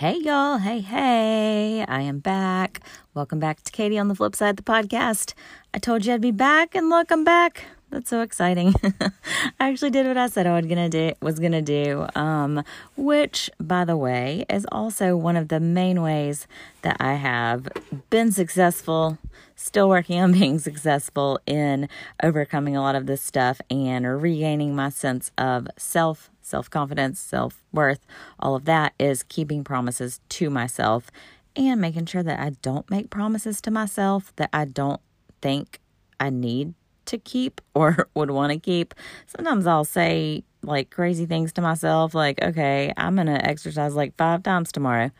Hey, y'all. Hey, hey. I am back. Welcome back to Katie on the Flip Side, the podcast. I told you I'd be back, and look, I'm back. That's so exciting. I actually did what I said I was gonna do was gonna do. Um, which, by the way, is also one of the main ways that I have been successful, still working on being successful in overcoming a lot of this stuff and regaining my sense of self self confidence, self worth, all of that is keeping promises to myself and making sure that I don't make promises to myself that I don't think I need to keep or would want to keep. Sometimes I'll say like crazy things to myself, like, okay, I'm going to exercise like five times tomorrow.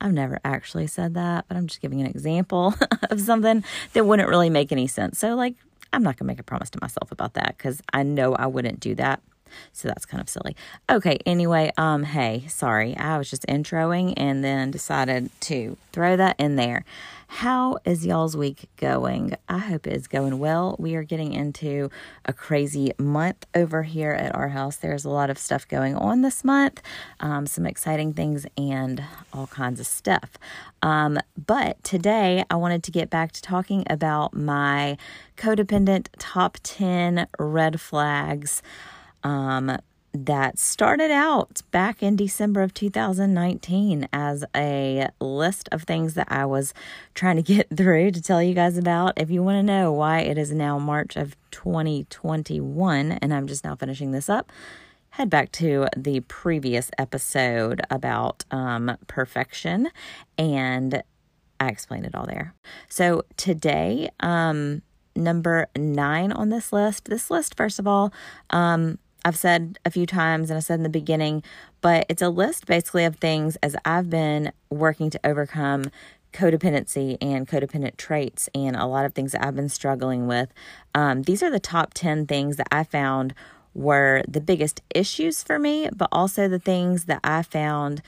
I've never actually said that, but I'm just giving an example of something that wouldn't really make any sense. So, like, I'm not going to make a promise to myself about that because I know I wouldn't do that. So that's kind of silly. Okay, anyway, um hey, sorry. I was just introing and then decided to throw that in there. How is y'all's week going? I hope it's going well. We are getting into a crazy month over here at our house. There's a lot of stuff going on this month, um, some exciting things, and all kinds of stuff. Um, but today I wanted to get back to talking about my codependent top 10 red flags um, that started out back in December of 2019 as a list of things that I was trying to get through to tell you guys about. If you want to know why it is now March of 2021 and I'm just now finishing this up, head back to the previous episode about um, perfection and I explained it all there. So today, um, number nine on this list, this list, first of all, um, I've said a few times and I said in the beginning, but it's a list basically of things as I've been working to overcome codependency and codependent traits and a lot of things that I've been struggling with. Um, these are the top 10 things that I found were the biggest issues for me, but also the things that I found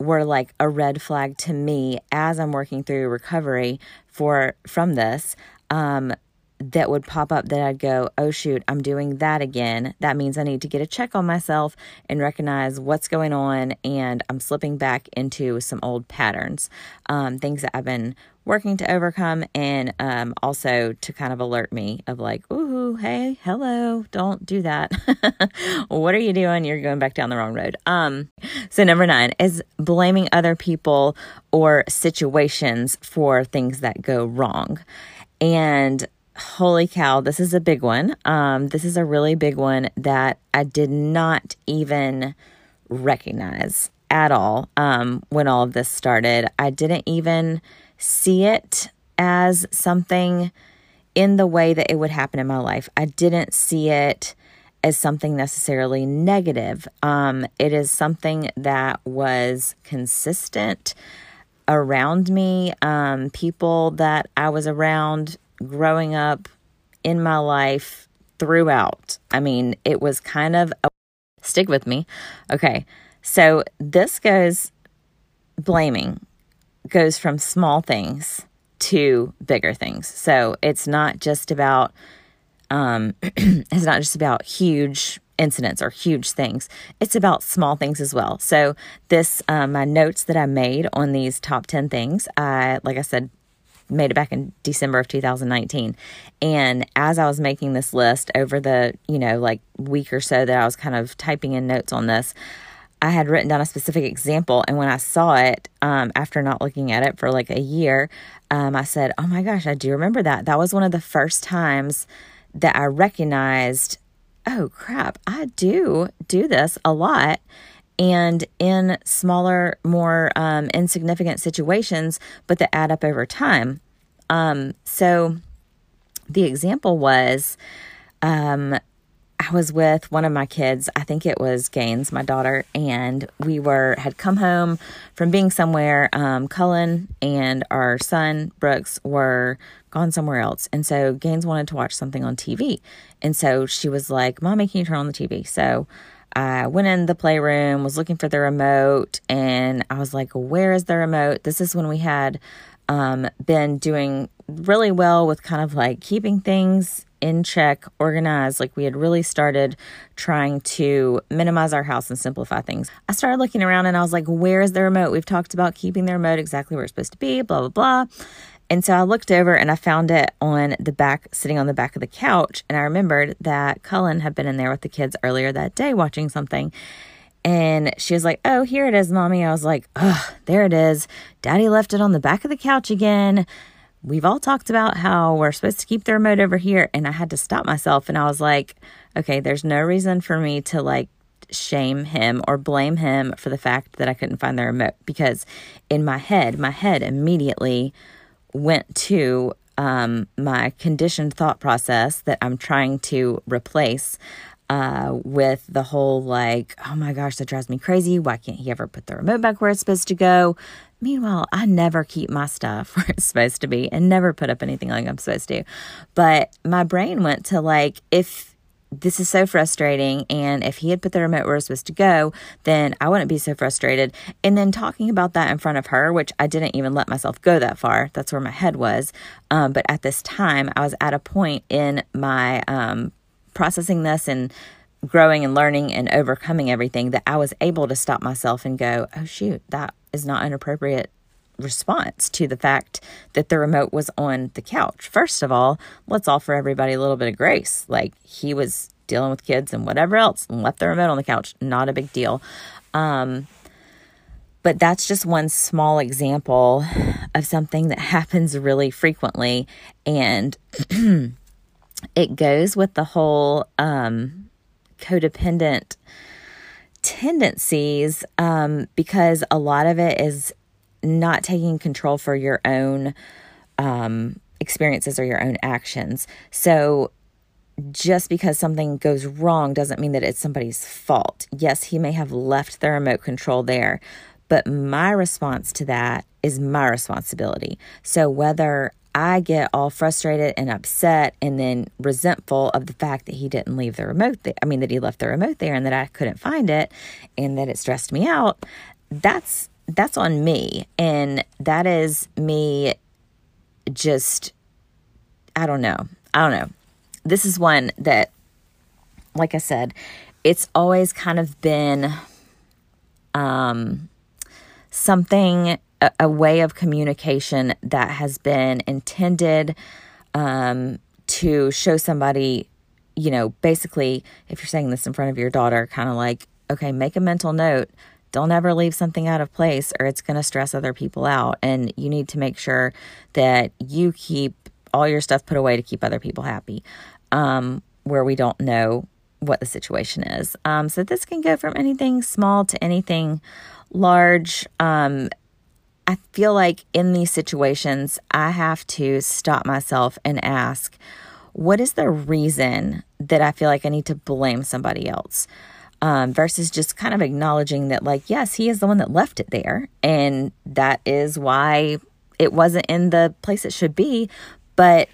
were like a red flag to me as I'm working through recovery for from this. Um, that would pop up that I'd go, oh shoot, I'm doing that again. That means I need to get a check on myself and recognize what's going on, and I'm slipping back into some old patterns, um, things that I've been working to overcome, and um, also to kind of alert me of like, ooh, hey, hello, don't do that. what are you doing? You're going back down the wrong road. Um, so number nine is blaming other people or situations for things that go wrong. And holy cow, this is a big one. Um, this is a really big one that I did not even recognize at all um, when all of this started. I didn't even see it as something in the way that it would happen in my life. I didn't see it as something necessarily negative. Um, it is something that was consistent around me. Um, people that I was around growing up in my life throughout. I mean, it was kind of a stick with me. Okay. So this goes blaming goes from small things to bigger things. So it's not just about um it's not just about huge incidents or huge things. It's about small things as well. So this um, my notes that I made on these top 10 things, I like I said made it back in December of 2019. And as I was making this list over the, you know, like week or so that I was kind of typing in notes on this, I had written down a specific example. And when I saw it, um, after not looking at it for like a year, um, I said, Oh my gosh, I do remember that. That was one of the first times that I recognized, oh crap, I do do this a lot and in smaller, more um, insignificant situations, but that add up over time. Um, so the example was um, I was with one of my kids, I think it was Gaines, my daughter, and we were had come home from being somewhere. Um, Cullen and our son Brooks were gone somewhere else, and so Gaines wanted to watch something on TV, and so she was like, "Mommy, can you turn on the TV?" So I went in the playroom, was looking for the remote, and I was like, Where is the remote? This is when we had um, been doing really well with kind of like keeping things in check, organized. Like we had really started trying to minimize our house and simplify things. I started looking around and I was like, where is the remote? We've talked about keeping the remote exactly where it's supposed to be, blah, blah, blah. And so I looked over and I found it on the back, sitting on the back of the couch. And I remembered that Cullen had been in there with the kids earlier that day watching something. And she was like, Oh, here it is, mommy. I was like, Oh, there it is. Daddy left it on the back of the couch again. We've all talked about how we're supposed to keep the remote over here. And I had to stop myself. And I was like, Okay, there's no reason for me to like shame him or blame him for the fact that I couldn't find the remote because in my head, my head immediately went to um, my conditioned thought process that I'm trying to replace uh, with the whole like, oh my gosh, that drives me crazy. Why can't he ever put the remote back where it's supposed to go? Meanwhile, I never keep my stuff where it's supposed to be and never put up anything like I'm supposed to. But my brain went to like, if this is so frustrating. And if he had put the remote where it was supposed to go, then I wouldn't be so frustrated. And then talking about that in front of her, which I didn't even let myself go that far. That's where my head was. Um, but at this time, I was at a point in my um, processing this and growing and learning and overcoming everything that I was able to stop myself and go, oh, shoot, that is not an appropriate response to the fact that the remote was on the couch. First of all, let's offer everybody a little bit of grace. Like he was dealing with kids and whatever else and left the remote on the couch. Not a big deal. Um, but that's just one small example of something that happens really frequently. And it goes with the whole um, codependent tendencies um, because a lot of it is not taking control for your own um, experiences or your own actions. So, just because something goes wrong doesn't mean that it's somebody's fault. Yes, he may have left the remote control there, but my response to that is my responsibility. So, whether I get all frustrated and upset and then resentful of the fact that he didn't leave the remote I mean, that he left the remote there and that I couldn't find it and that it stressed me out, that's that's on me. And that is me just, I don't know. I don't know. This is one that, like I said, it's always kind of been um, something, a, a way of communication that has been intended um, to show somebody, you know, basically, if you're saying this in front of your daughter, kind of like, okay, make a mental note don't ever leave something out of place or it's going to stress other people out. And you need to make sure that you keep all your stuff put away to keep other people happy um, where we don't know what the situation is. Um, so this can go from anything small to anything large. Um, I feel like in these situations, I have to stop myself and ask, what is the reason that I feel like I need to blame somebody else? Um, versus just kind of acknowledging that, like, yes, he is the one that left it there. And that is why it wasn't in the place it should be. But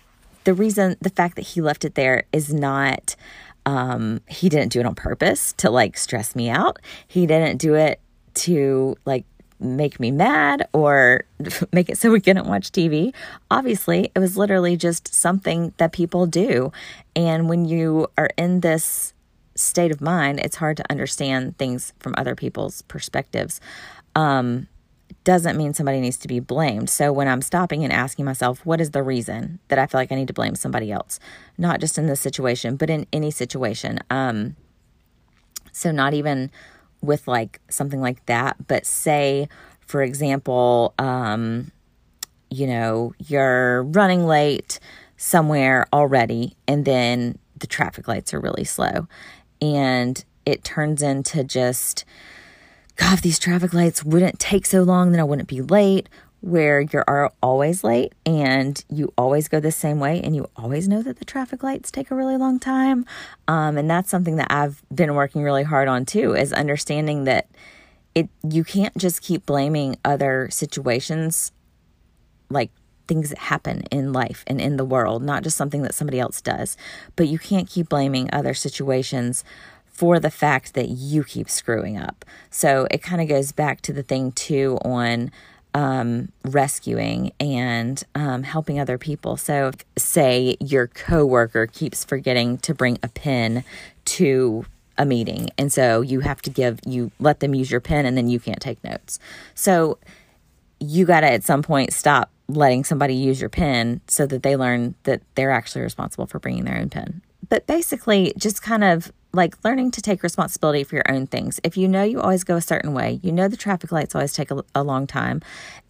the reason, the fact that he left it there is not, um, he didn't do it on purpose to like stress me out. He didn't do it to like make me mad or make it so we couldn't watch TV. Obviously, it was literally just something that people do. And when you are in this state of mind, it's hard to understand things from other people's perspectives. Um, doesn't mean somebody needs to be blamed. So when I'm stopping and asking myself, what is the reason that I feel like I need to blame somebody else? Not just in this situation, but in any situation. Um, so not even with like something like that, but say, for example, um, you know, you're running late somewhere already, and then the traffic lights are really slow and it turns into just, God, if these traffic lights wouldn't take so long, then I wouldn't be late. Where you're always late and you always go the same way, and you always know that the traffic lights take a really long time. Um, and that's something that I've been working really hard on too, is understanding that it you can't just keep blaming other situations like things that happen in life and in the world, not just something that somebody else does. But you can't keep blaming other situations for the fact that you keep screwing up. So it kind of goes back to the thing too on um, rescuing and um, helping other people. So, say your coworker keeps forgetting to bring a pen to a meeting, and so you have to give you let them use your pen, and then you can't take notes. So, you got to at some point stop letting somebody use your pen so that they learn that they're actually responsible for bringing their own pen. But basically, just kind of like learning to take responsibility for your own things. If you know you always go a certain way, you know the traffic lights always take a, a long time,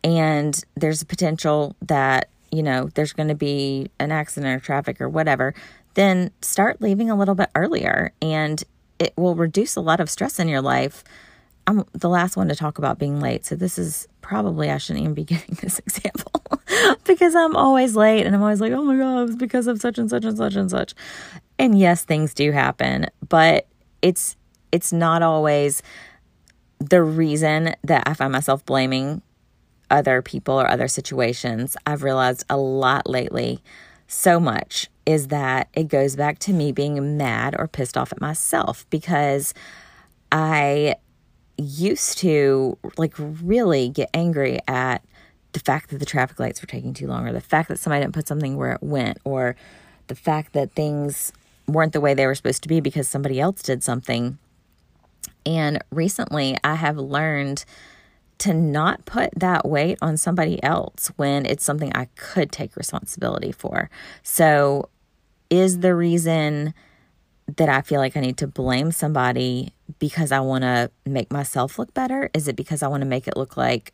and there's a potential that, you know, there's going to be an accident or traffic or whatever, then start leaving a little bit earlier and it will reduce a lot of stress in your life. I'm the last one to talk about being late, so this is probably I shouldn't even be giving this example because I'm always late and I'm always like, oh my God, it's because of such and such and such and such. And yes, things do happen, but it's it's not always the reason that I find myself blaming other people or other situations. I've realized a lot lately, so much, is that it goes back to me being mad or pissed off at myself because I used to like really get angry at the fact that the traffic lights were taking too long or the fact that somebody didn't put something where it went or the fact that things weren't the way they were supposed to be because somebody else did something. And recently I have learned to not put that weight on somebody else when it's something I could take responsibility for. So, is the reason that I feel like I need to blame somebody because I want to make myself look better? Is it because I want to make it look like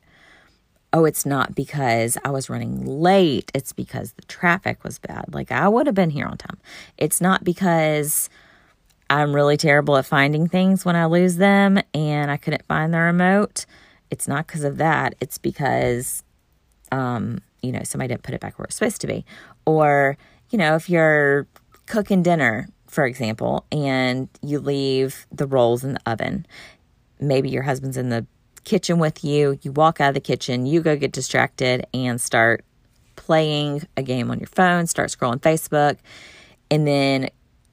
oh, it's not because I was running late. It's because the traffic was bad. Like I would have been here on time. It's not because I'm really terrible at finding things when I lose them and I couldn't find the remote. It's not because of that. It's because, um, you know, somebody didn't put it back where it's supposed to be. Or, you know, if you're cooking dinner, for example, and you leave the rolls in the oven, maybe your husband's in the kitchen with you. You walk out of the kitchen, you go get distracted and start playing a game on your phone, start scrolling Facebook, and then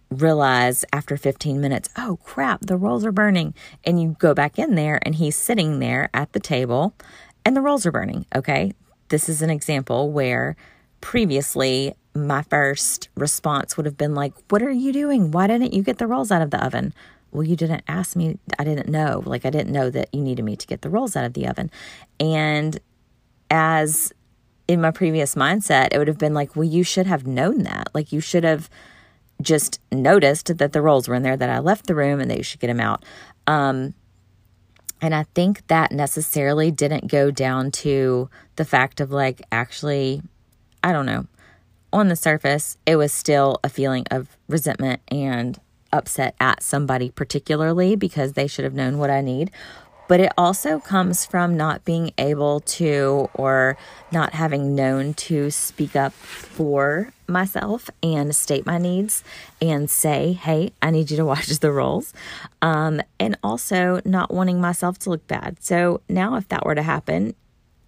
realize after 15 minutes, oh crap, the rolls are burning. And you go back in there and he's sitting there at the table and the rolls are burning. Okay. This is an example where previously my first response would have been like, What are you doing? Why didn't you get the rolls out of the oven? well, you didn't ask me. I didn't know. Like, I didn't know that you needed me to get the rolls out of the oven. And as in my previous mindset, it would have been like, well, you should have known that. Like, you should have just noticed that the rolls were in there, that I left the room and that you should get them out. Um, and I think that necessarily didn't go down to the fact of like, actually, I don't know. On the surface, it was still a feeling of resentment and upset at somebody particularly because they should have known what I need. But it also comes from not being able to or not having known to speak up for myself and state my needs and say, hey, I need you to watch the rolls. Um, and also not wanting myself to look bad. So now, if that were to happen,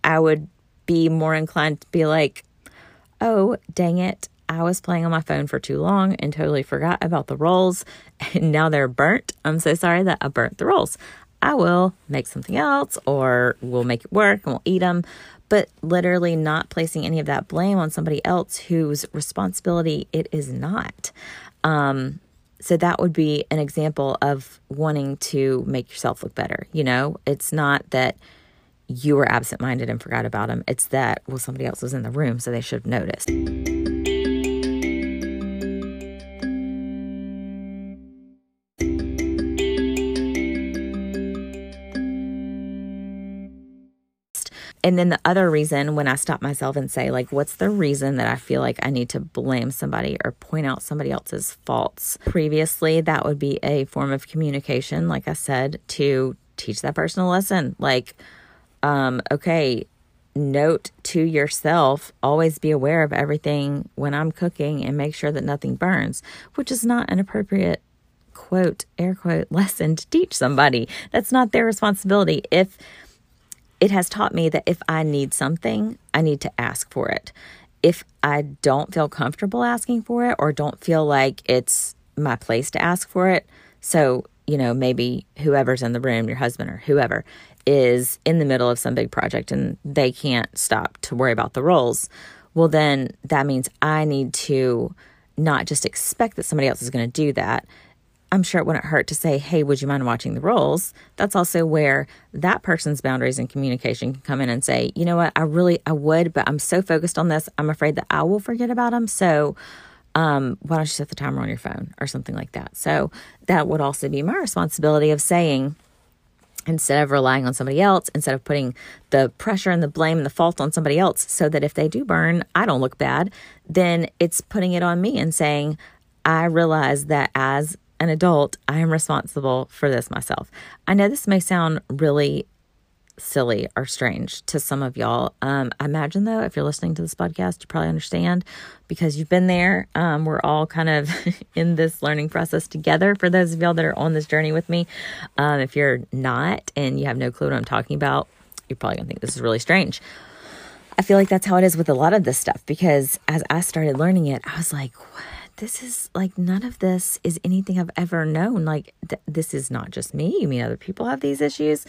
I would be more inclined to be like, oh, dang it. I was playing on my phone for too long and totally forgot about the rolls, and now they're burnt. I'm so sorry that I burnt the rolls. I will make something else or we'll make it work and we'll eat them, but literally not placing any of that blame on somebody else whose responsibility it is not. Um, so that would be an example of wanting to make yourself look better. You know, it's not that you were absent minded and forgot about them, it's that, well, somebody else was in the room, so they should have noticed. And then the other reason when I stop myself and say, like, what's the reason that I feel like I need to blame somebody or point out somebody else's faults? Previously, that would be a form of communication, like I said, to teach that person a lesson. Like, um, okay, note to yourself, always be aware of everything when I'm cooking and make sure that nothing burns, which is not an appropriate quote, air quote, lesson to teach somebody. That's not their responsibility. If it has taught me that if I need something, I need to ask for it. If I don't feel comfortable asking for it or don't feel like it's my place to ask for it, so, you know, maybe whoever's in the room, your husband or whoever, is in the middle of some big project and they can't stop to worry about the rolls, well, then that means I need to not just expect that somebody else is going to do that. I'm sure it wouldn't hurt to say, Hey, would you mind watching the rolls? That's also where that person's boundaries and communication can come in and say, You know what? I really, I would, but I'm so focused on this. I'm afraid that I will forget about them. So, um, why don't you set the timer on your phone or something like that? So, that would also be my responsibility of saying, instead of relying on somebody else, instead of putting the pressure and the blame and the fault on somebody else, so that if they do burn, I don't look bad, then it's putting it on me and saying, I realize that as an adult, I am responsible for this myself. I know this may sound really silly or strange to some of y'all. Um, I imagine, though, if you're listening to this podcast, you probably understand because you've been there. Um, we're all kind of in this learning process together. For those of y'all that are on this journey with me, um, if you're not and you have no clue what I'm talking about, you're probably gonna think this is really strange. I feel like that's how it is with a lot of this stuff because as I started learning it, I was like, what? this is like none of this is anything I've ever known. Like th- this is not just me. You mean, other people have these issues.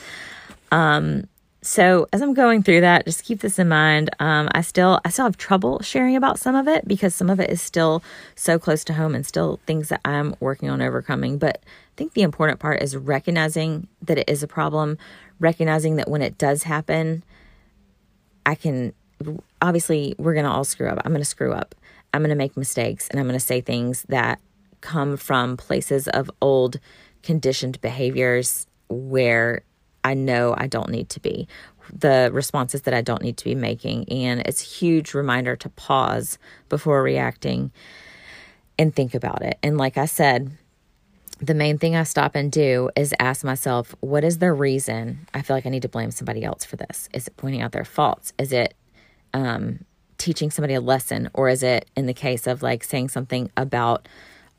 Um, so as I'm going through that, just keep this in mind. Um, I still I still have trouble sharing about some of it because some of it is still so close to home and still things that I'm working on overcoming. But I think the important part is recognizing that it is a problem, recognizing that when it does happen, I can obviously we're gonna all screw up. I'm gonna screw up. I'm to make mistakes and I'm to say things that come from places of old conditioned behaviors where I know I don't need to be, the responses that I don't need to be making. And it's a huge reminder to pause before reacting and think about it. And like I said, the main thing I stop and do is ask myself, what is the reason I feel like I need to blame somebody else for this? Is it pointing out their faults? Is it um, teaching somebody a lesson, or is it in the case of like saying something about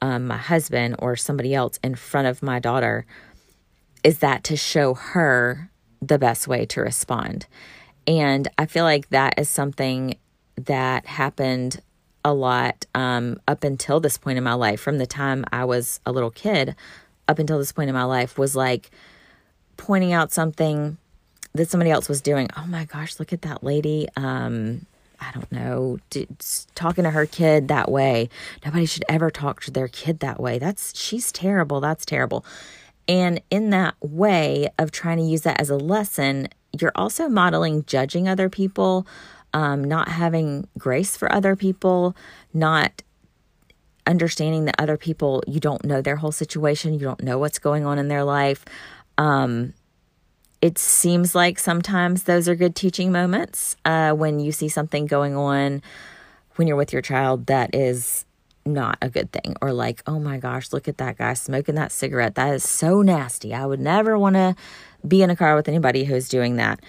um, my husband or somebody else in front of my daughter? Is that to show her the best way to respond? And I feel like that is something that happened a lot um, up until this point in my life. From the time I was a little kid up until this point in my life, was like pointing out something that somebody else was doing. Oh my gosh, look at that lady. Um, I don't know, talking to her kid that way. Nobody should ever talk to their kid that way. That's she's terrible. That's terrible. And in that way of trying to use that as a lesson, you're also modeling judging other people, um, not having grace for other people, not understanding that other people, you don't know their whole situation, you don't know what's going on in their life. Um, it seems like sometimes those are good teaching moments uh, when you see something going on when you're with your child that is not a good thing. Or like oh my gosh look at that guy smoking that cigarette. That is so nasty. I would never want to be in a car with anybody who's doing that.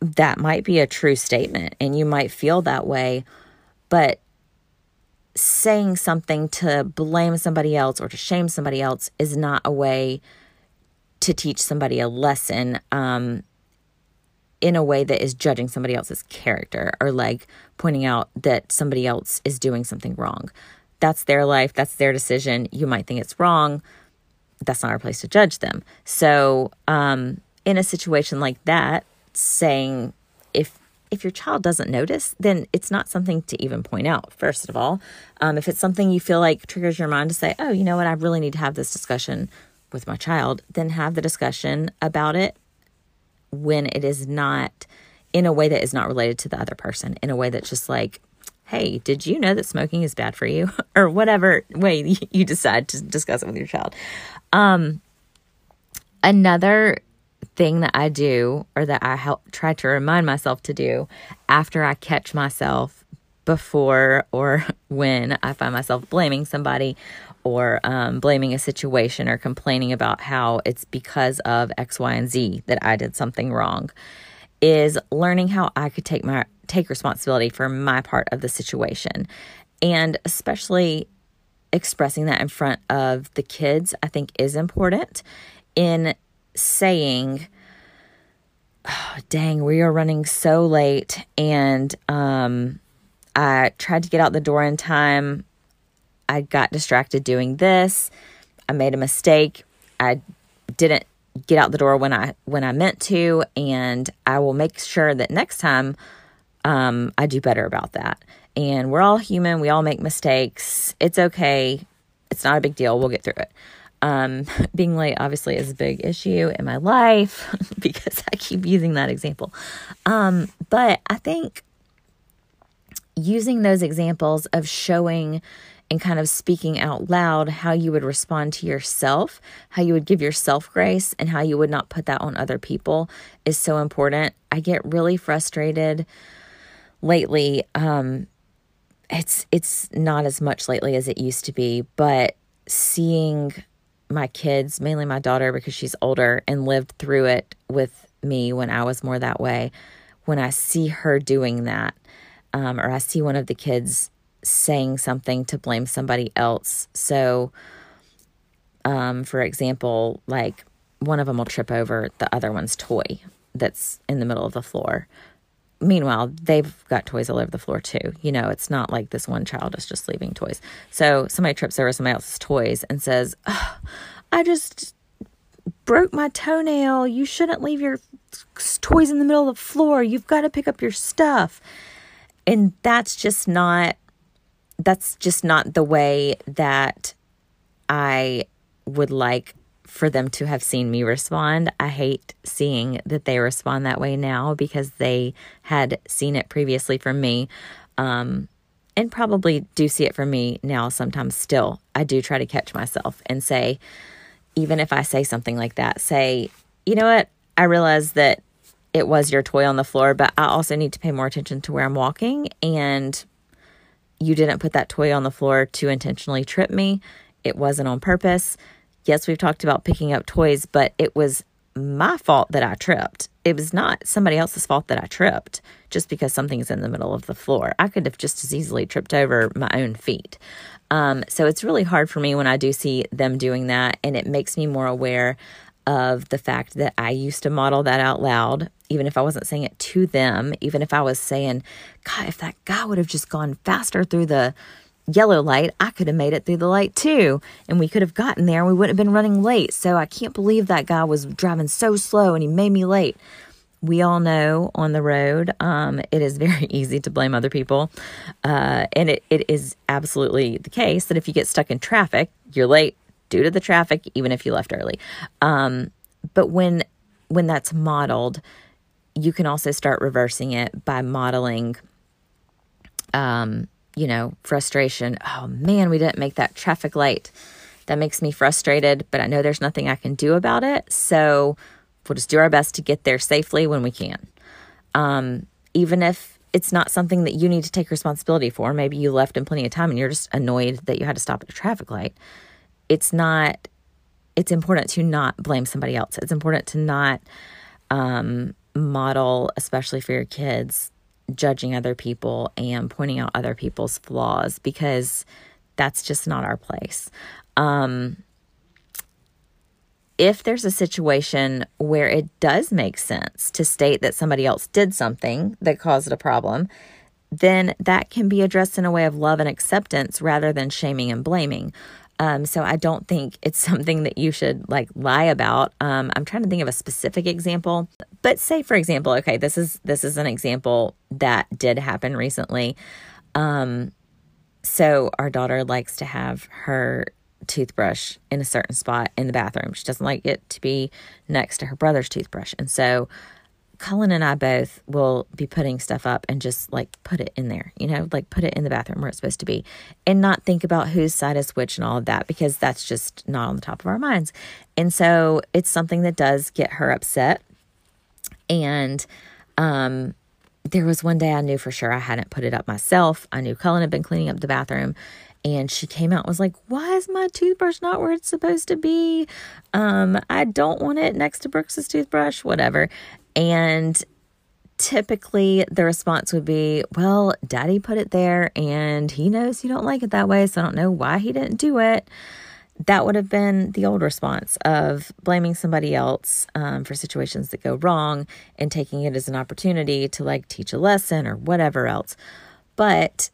That might be a true statement and you might feel that way but saying something to blame somebody else or to shame somebody else is not a way to teach somebody a lesson um, in a way that is judging somebody else's character or like pointing out that somebody else is doing something wrong. That's their life, that's their decision. You might think it's wrong. That's not our place to judge them. So, um, in a situation like that, saying if if your child doesn't notice, then it's not something to even point out, first of all. Um, if it's something you feel like triggers your mind to say, oh, you know what, I really need to have this discussion with my child, then have the discussion about it when it is not in a way that is not related to the other person, in a way that's just like, hey, did you know that smoking is bad for you? or whatever way you decide to discuss it with your child. Um, another thing that I do or that I help try to remind myself to do after I catch myself before or when I find myself blaming somebody or um, blaming a situation or complaining about how it's because of X, Y, and Z that I did something wrong is learning how I could take my take responsibility for my part of the situation and especially expressing that in front of the kids I think is important in saying oh, dang we are running so late and um I tried to get out the door in time I got distracted doing this. I made a mistake. I didn't get out the door when I when I meant to, and I will make sure that next time um, I do better about that. And we're all human. We all make mistakes. It's okay. It's not a big deal. We'll get through it. Um, being late obviously is a big issue in my life because I keep using that example. Um, but I think using those examples of showing and kind of speaking out loud how you would respond to yourself, how you would give yourself grace, and how you would not put that on other people is so important. I get really frustrated lately. Um, it's it's not as much lately as it used to be, but seeing my kids, mainly my daughter because she's older and lived through it with me when I was more that way, when I see her doing that, um, or I see one of the kids saying something to blame somebody else. So, um, for example, like one of them will trip over the other one's toy that's in the middle of the floor. Meanwhile, they've got toys all over the floor too. You know, it's not like this one child is just leaving toys. So somebody trips over somebody else's toys and says, oh, I just broke my toenail. You shouldn't leave your toys in the middle of the floor. You've got to pick up your stuff. And that's just not that's just not the way that I would like for them to have seen me respond. I hate seeing that they respond that way now because they had seen it previously from me. Um, and probably do see it from me now sometimes still. I do try to catch myself and say, even if I say something like that, say, you know what? I realize that it was your toy on the floor, but I also need to pay more attention to where I'm walking and you didn't put that toy on the floor to intentionally trip me. It wasn't on purpose. Yes, we've talked about picking up toys, but it was my fault that I tripped. It was not somebody else's fault that I tripped just because something's in the middle of the floor. I could have just as easily tripped over my own feet. Um, so it's really hard for me when I do see them doing that, and it makes me more aware of the fact that I used to model that out loud, even if I wasn't saying it to them, even if I was saying, God, if that guy would have just gone faster through the yellow light, I could have made it through the light too. And we could have gotten there we wouldn't have been running late. So I can't believe that guy was driving so slow and he made me late. We all know on the road, um, it is very easy to blame other people. Uh, and it, it is absolutely the case that if you get stuck in traffic, you're late due to the traffic, even if you left early. Um, but when when that's modeled, you can also start reversing it by modeling um, you know, frustration. Oh man, we didn't make that traffic light. That makes me frustrated, but I know there's nothing I can do about it. So we'll just do our best to get there safely when we can. Um, even if it's not something that you need to take responsibility for, maybe you left in plenty of time and you're just annoyed that you had to stop at a traffic light it's not it's important to not blame somebody else. It's important to not um, model, especially for your kids, judging other people and pointing out other people's flaws because that's just not our place. Um, if there's a situation where it does make sense to state that somebody else did something that caused a problem, then that can be addressed in a way of love and acceptance rather than shaming and blaming. Um, so I don't think it's something that you should like lie about. Um, I'm trying to think of a specific example, but say for example, okay, this is this is an example that did happen recently. Um, so our daughter likes to have her toothbrush in a certain spot in the bathroom. She doesn't like it to be next to her brother's toothbrush, and so Cullen and I both will be putting stuff up and just like put it in there, you know, like put it in the bathroom where it's supposed to be and not think about whose side is which and all of that because that's just not on the top of our minds. And so it's something that does get her upset. And um, there was one day I knew for sure I hadn't put it up myself. I knew Cullen had been cleaning up the bathroom and she came out was like why is my toothbrush not where it's supposed to be um i don't want it next to brooks's toothbrush whatever and typically the response would be, Well, daddy put it there and he knows you don't like it that way, so I don't know why he didn't do it. That would have been the old response of blaming somebody else um, for situations that go wrong and taking it as an opportunity to like teach a lesson or whatever else. But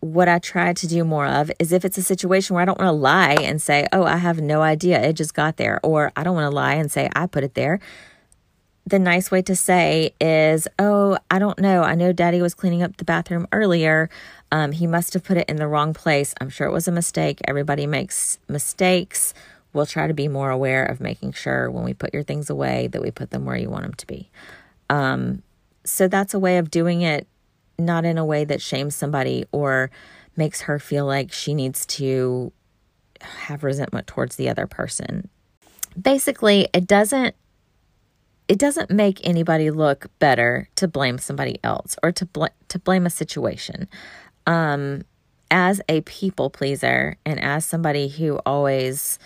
what I try to do more of is if it's a situation where I don't want to lie and say, oh, I have no idea, it just got there, or I don't want to lie and say, I put it there. The nice way to say is, oh, I don't know. I know daddy was cleaning up the bathroom earlier. Um, he must have put it in the wrong place. I'm sure it was a mistake. Everybody makes mistakes. We'll try to be more aware of making sure when we put your things away that we put them where you want them to be. Um, so that's a way of doing it not in a way that shames somebody or makes her feel like she needs to have resentment towards the other person. Basically, it doesn't it doesn't make anybody look better to blame somebody else or to bl- to blame a situation. Um as a people pleaser and as somebody who always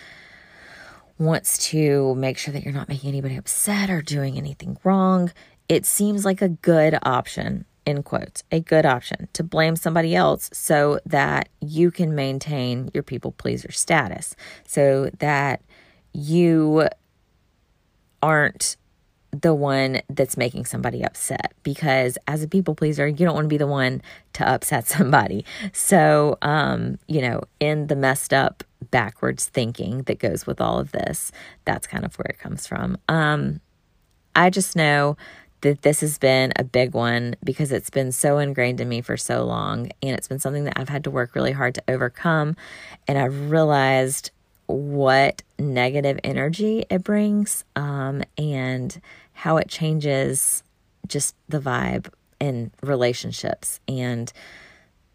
wants to make sure that you're not making anybody upset or doing anything wrong, it seems like a good option in quotes, a good option to blame somebody else so that you can maintain your people pleaser status, so that you aren't the one that's making somebody upset because as a people pleaser you don't want to be the one to upset somebody so um you know in the messed up backwards thinking that goes with all of this that's kind of where it comes from um i just know that this has been a big one because it's been so ingrained in me for so long. And it's been something that I've had to work really hard to overcome. And I've realized what negative energy it brings um, and how it changes just the vibe in relationships and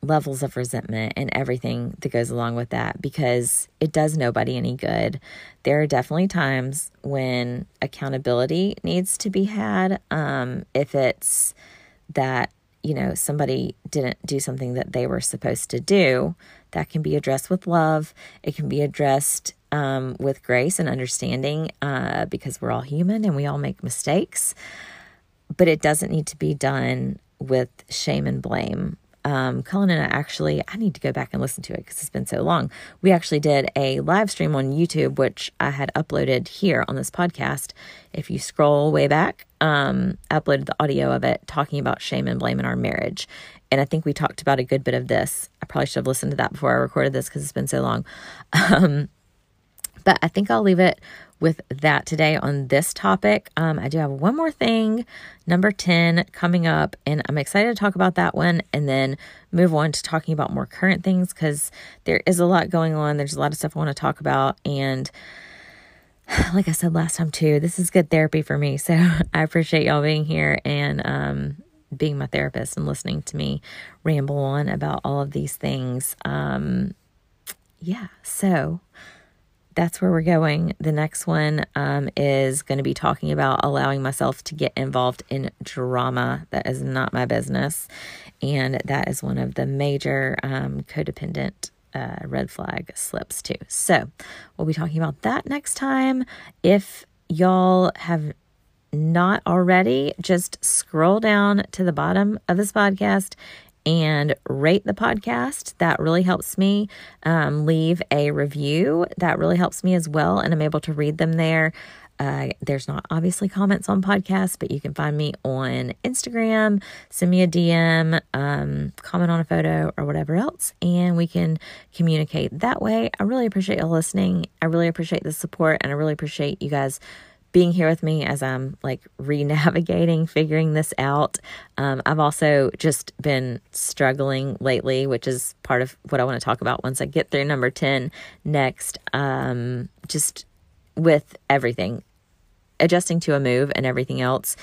levels of resentment and everything that goes along with that because it does nobody any good. There are definitely times when accountability needs to be had. Um, if it's that, you know, somebody didn't do something that they were supposed to do, that can be addressed with love. It can be addressed um, with grace and understanding uh, because we're all human and we all make mistakes. But it doesn't need to be done with shame and blame um, Cullen and I actually, I need to go back and listen to it because it's been so long. We actually did a live stream on YouTube, which I had uploaded here on this podcast. If you scroll way back, um, I uploaded the audio of it talking about shame and blame in our marriage. And I think we talked about a good bit of this. I probably should have listened to that before I recorded this because it's been so long. Um, but I think I'll leave it with that today on this topic. Um, I do have one more thing, number 10, coming up, and I'm excited to talk about that one and then move on to talking about more current things because there is a lot going on. There's a lot of stuff I want to talk about. And like I said last time, too, this is good therapy for me. So I appreciate y'all being here and um, being my therapist and listening to me ramble on about all of these things. Um, yeah, so that's where we're going. The next one um, is going to be talking about allowing myself to get involved in drama. That is not my business. And that is one of the major um, codependent uh, red flag slips, too. So we'll be talking about that next time. If y'all have not already, just scroll down to the bottom of this podcast and rate the podcast. That really helps me. Um, leave a review. That really helps me as well. And I'm able to read them there. Uh, there's not obviously comments on podcasts, but you can find me on Instagram, send me a DM, um, comment on a photo or whatever else, and we can communicate that way. I really appreciate you listening. I really appreciate the support, and I really appreciate you guys being here with me as I'm like re navigating, figuring this out. Um, I've also just been struggling lately, which is part of what I want to talk about once I get through number 10 next. Um, just with everything, adjusting to a move and everything else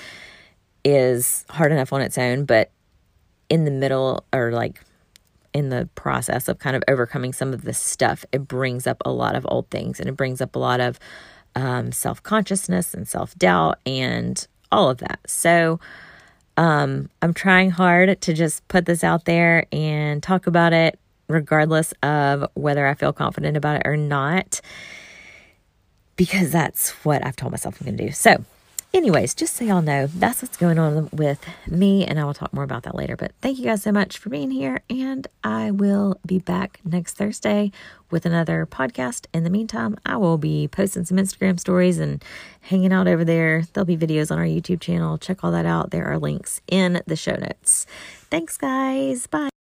is hard enough on its own, but in the middle or like in the process of kind of overcoming some of this stuff, it brings up a lot of old things and it brings up a lot of um, self consciousness and self doubt and all of that. So, um, I'm trying hard to just put this out there and talk about it, regardless of whether I feel confident about it or not, because that's what I've told myself I'm going to do. So, anyways, just so y'all know, that's what's going on with me, and I will talk more about that later. But thank you guys so much for being here, and I will be back next Thursday with another podcast. In the meantime, I will be posting some Instagram stories and hanging out over there. There'll be videos on our YouTube channel. Check all that out. There are links in the show notes. Thanks, guys. Bye.